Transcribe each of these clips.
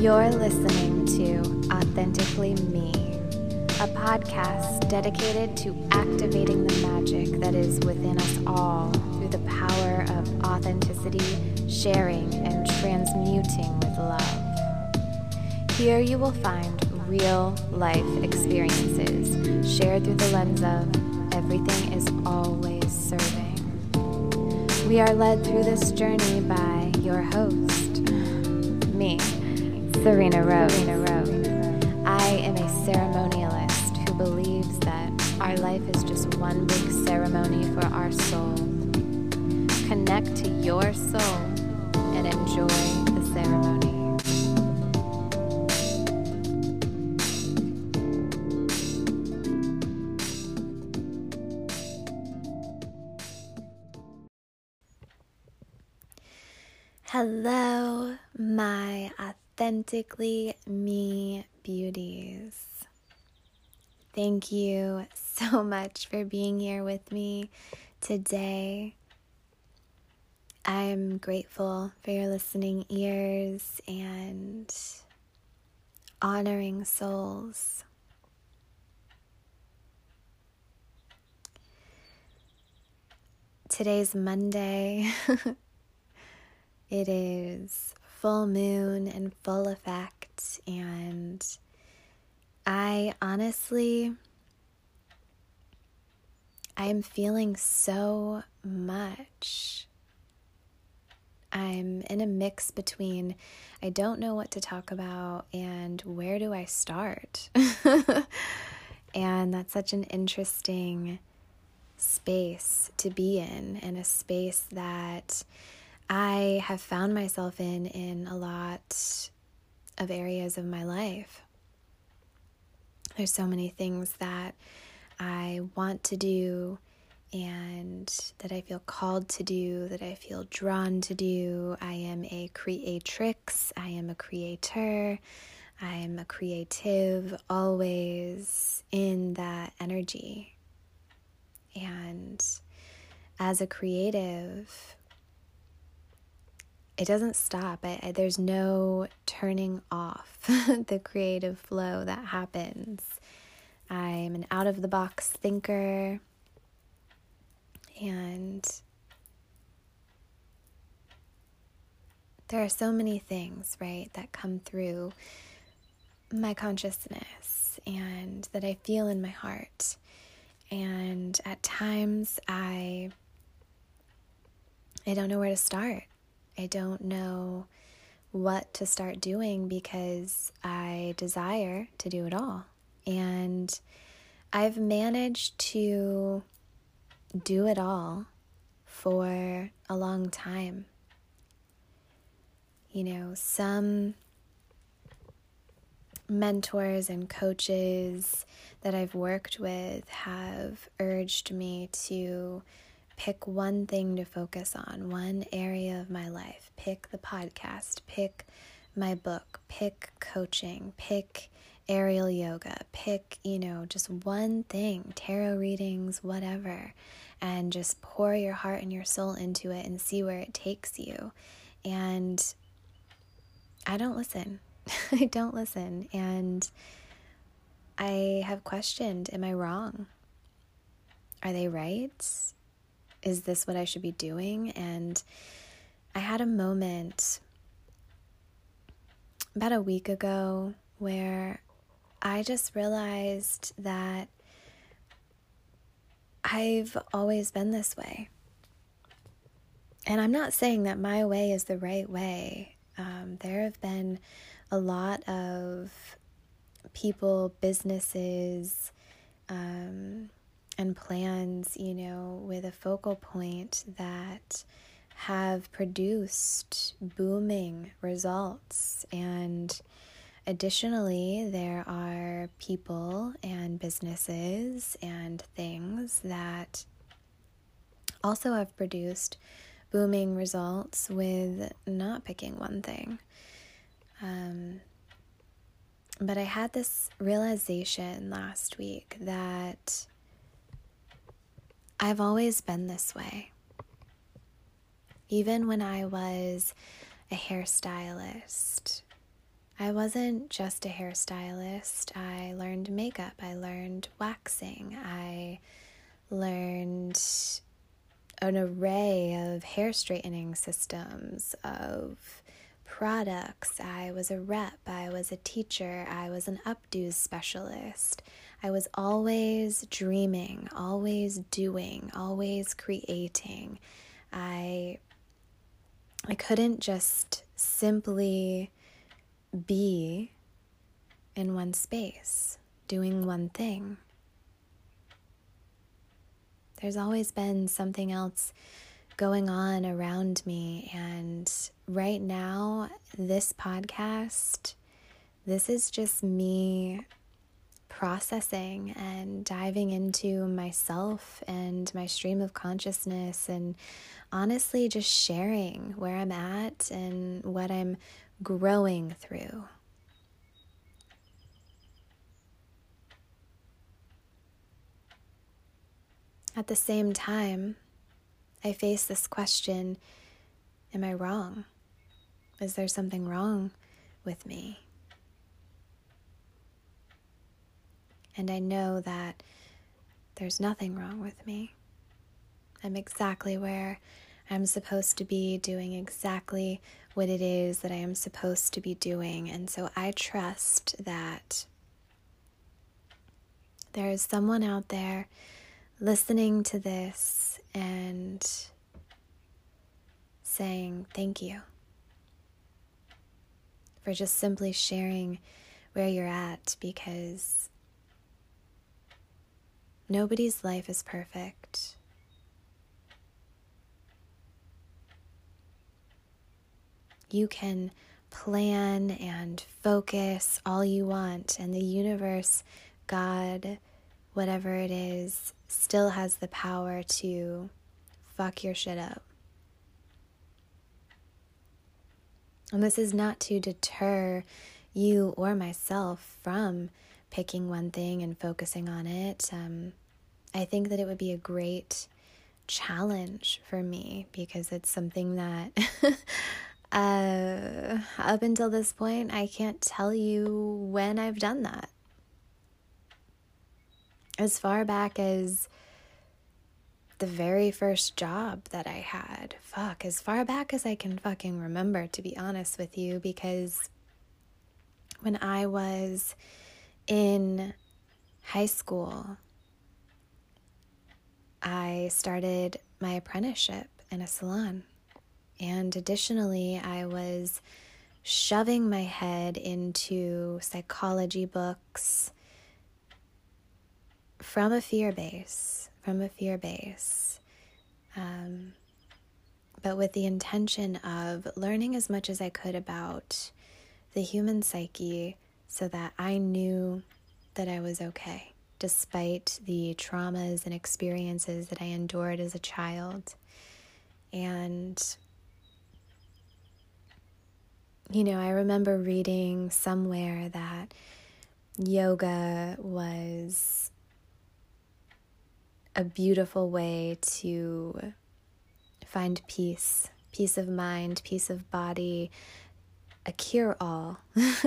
You're listening to Authentically Me, a podcast dedicated to activating the magic that is within us all through the power of authenticity, sharing, and transmuting with love. Here you will find real life experiences shared through the lens of everything is always serving. We are led through this journey by your host, me. Serena Rose. Serena Rose. I am a ceremonialist who believes that our life is just one big ceremony for our soul. Connect to your soul and enjoy the ceremony. Hello, my authentically me beauties. Thank you so much for being here with me today. I'm grateful for your listening ears and honoring souls. Today's Monday. it is full moon in full effect. And I honestly, I am feeling so much. I'm in a mix between I don't know what to talk about and where do I start? and that's such an interesting space to be in, and a space that I have found myself in in a lot of areas of my life. There's so many things that I want to do and that I feel called to do, that I feel drawn to do. I am a creatrix, I am a creator, I am a creative, always in that energy. And as a creative, it doesn't stop. I, I, there's no turning off the creative flow that happens. I'm an out of the box thinker, and there are so many things, right, that come through my consciousness and that I feel in my heart. And at times I I don't know where to start. I don't know what to start doing because I desire to do it all. And I've managed to do it all for a long time. You know, some mentors and coaches that I've worked with have urged me to pick one thing to focus on, one area of my life. Pick the podcast, pick my book, pick coaching, pick aerial yoga, pick, you know, just one thing, tarot readings, whatever, and just pour your heart and your soul into it and see where it takes you. And I don't listen. I don't listen. And I have questioned Am I wrong? Are they right? Is this what I should be doing? And I had a moment about a week ago where I just realized that I've always been this way. And I'm not saying that my way is the right way. Um, there have been a lot of people, businesses, um, and plans, you know, with a focal point that have produced booming results. And additionally, there are people and businesses and things that also have produced booming results with not picking one thing. Um, but I had this realization last week that I've always been this way. Even when I was a hairstylist, I wasn't just a hairstylist. I learned makeup, I learned waxing, I learned an array of hair straightening systems, of products. I was a rep, I was a teacher, I was an updos specialist. I was always dreaming, always doing, always creating. I I couldn't just simply be in one space, doing one thing. There's always been something else going on around me. And right now, this podcast, this is just me processing and diving into myself and my stream of consciousness and honestly just sharing where I'm at and what I'm growing through. At the same time, I face this question Am I wrong? Is there something wrong with me? And I know that there's nothing wrong with me. I'm exactly where I'm supposed to be, doing exactly what it is that I am supposed to be doing. And so I trust that there is someone out there listening to this and saying thank you for just simply sharing where you're at because nobody's life is perfect. You can plan and focus all you want, and the universe, God, whatever it is, still has the power to fuck your shit up. And this is not to deter you or myself from picking one thing and focusing on it. Um, I think that it would be a great challenge for me because it's something that uh, up until this point, I can't tell you when I've done that. As far back as the very first job that I had. Fuck, as far back as I can fucking remember, to be honest with you, because when I was in high school, I started my apprenticeship in a salon. And additionally, I was shoving my head into psychology books from a fear base, from a fear base, um, but with the intention of learning as much as I could about the human psyche so that I knew that I was okay, despite the traumas and experiences that I endured as a child. And you know, I remember reading somewhere that yoga was a beautiful way to find peace, peace of mind, peace of body, a cure all.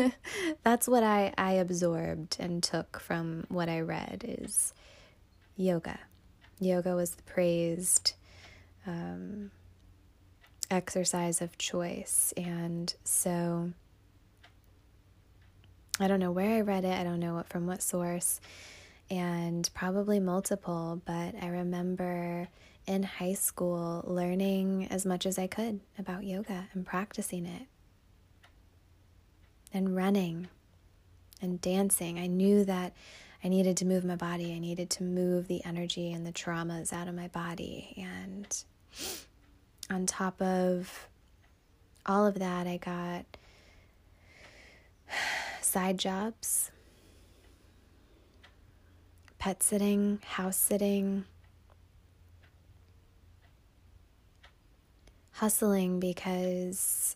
That's what I, I absorbed and took from what I read is yoga. Yoga was the praised um, exercise of choice. And so I don't know where I read it, I don't know what from what source, and probably multiple, but I remember in high school learning as much as I could about yoga and practicing it. And running and dancing. I knew that I needed to move my body. I needed to move the energy and the traumas out of my body. And on top of all of that, I got side jobs, pet sitting, house sitting, hustling because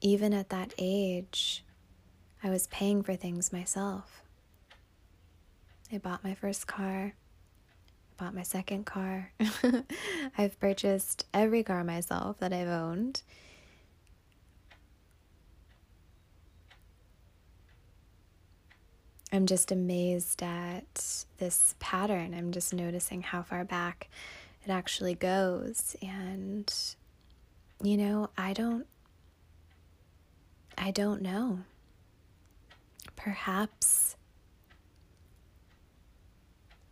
even at that age, I was paying for things myself. I bought my first car I bought my second car. I've purchased every car myself that I've owned. I'm just amazed at this pattern. I'm just noticing how far back it actually goes. And, you know, I don't, I don't know. Perhaps,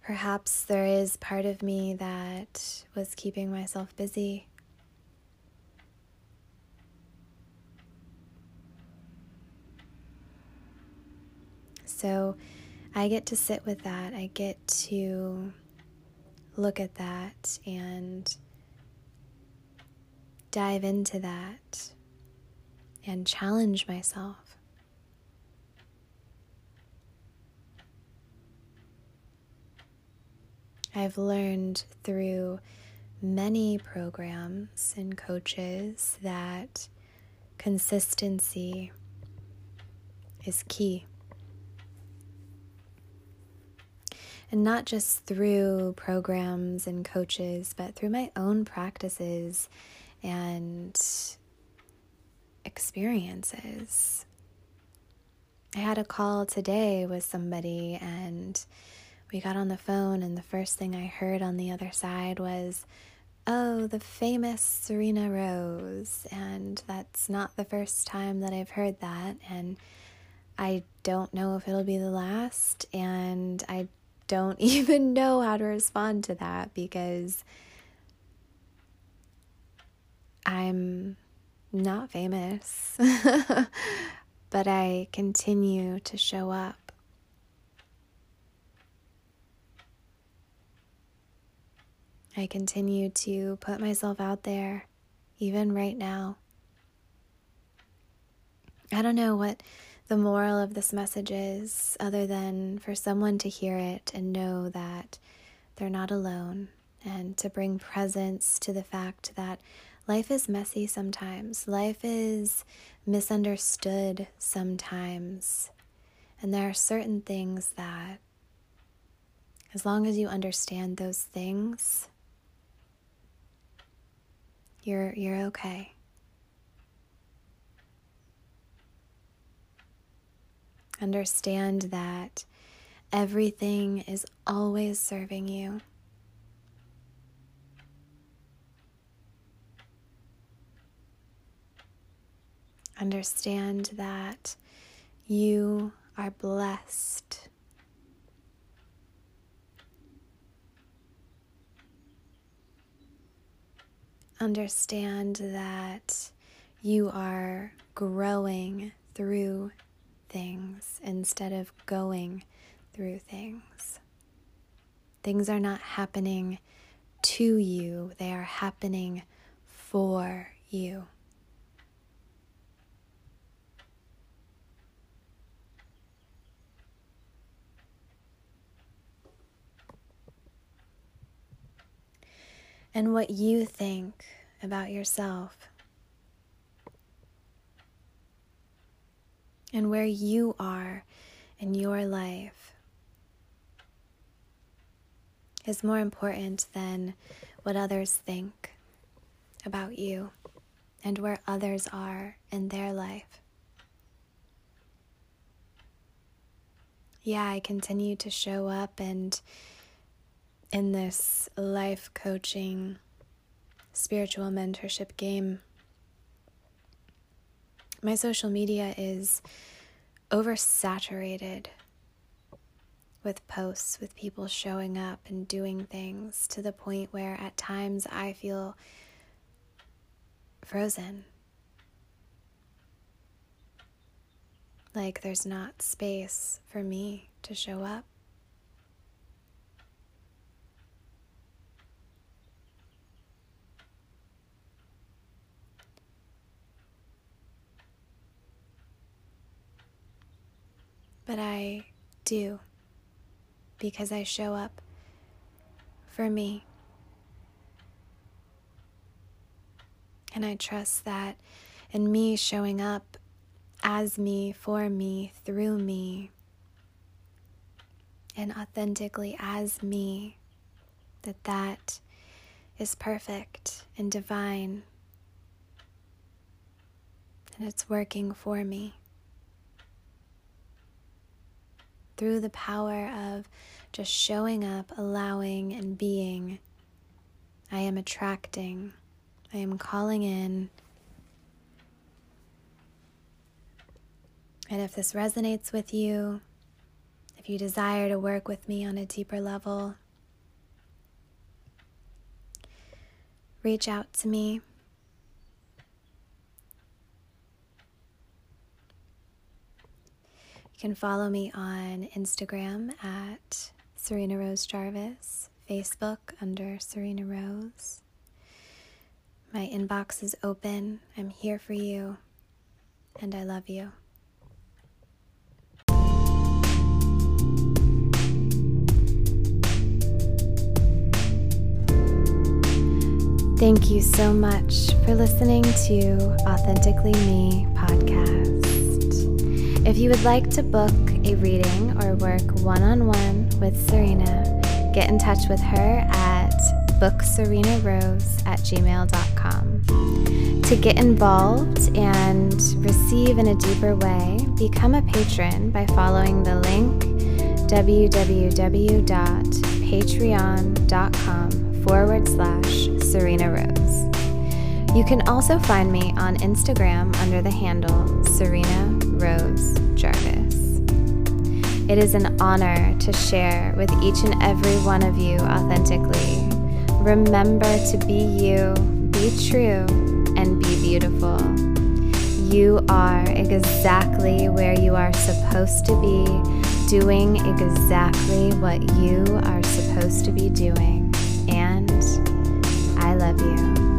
perhaps there is part of me that was keeping myself busy. So I get to sit with that. I get to look at that and dive into that and challenge myself. I've learned through many programs and coaches that consistency is key. And not just through programs and coaches, but through my own practices and experiences. I had a call today with somebody, and we got on the phone, and the first thing I heard on the other side was, Oh, the famous Serena Rose. And that's not the first time that I've heard that. And I don't know if it'll be the last. And I don't even know how to respond to that because I'm not famous, but I continue to show up. I continue to put myself out there, even right now. I don't know what the moral of this message is, other than for someone to hear it and know that they're not alone, and to bring presence to the fact that life is messy sometimes, life is misunderstood sometimes, and there are certain things that, as long as you understand those things, you're you're okay. Understand that everything is always serving you. Understand that you are blessed. Understand that you are growing through things instead of going through things. Things are not happening to you, they are happening for you. And what you think about yourself and where you are in your life is more important than what others think about you and where others are in their life. Yeah, I continue to show up and in this life coaching, spiritual mentorship game my social media is oversaturated with posts, with people showing up and doing things to the point where at times I feel frozen. Like there's not space for me to show up. But I do because I show up for me. And I trust that in me showing up as me, for me, through me, and authentically as me, that that is perfect and divine. And it's working for me. Through the power of just showing up, allowing, and being, I am attracting, I am calling in. And if this resonates with you, if you desire to work with me on a deeper level, reach out to me. You can follow me on Instagram at Serena Rose Jarvis, Facebook under Serena Rose. My inbox is open. I'm here for you, and I love you. Thank you so much for listening to Authentically Me podcast. If you would like to book a reading or work one on one with Serena, get in touch with her at bookserenarose at gmail.com. To get involved and receive in a deeper way, become a patron by following the link www.patreon.com forward slash Serena Rose. You can also find me on Instagram under the handle Serena Rose Jarvis. It is an honor to share with each and every one of you authentically. Remember to be you, be true, and be beautiful. You are exactly where you are supposed to be, doing exactly what you are supposed to be doing. And I love you.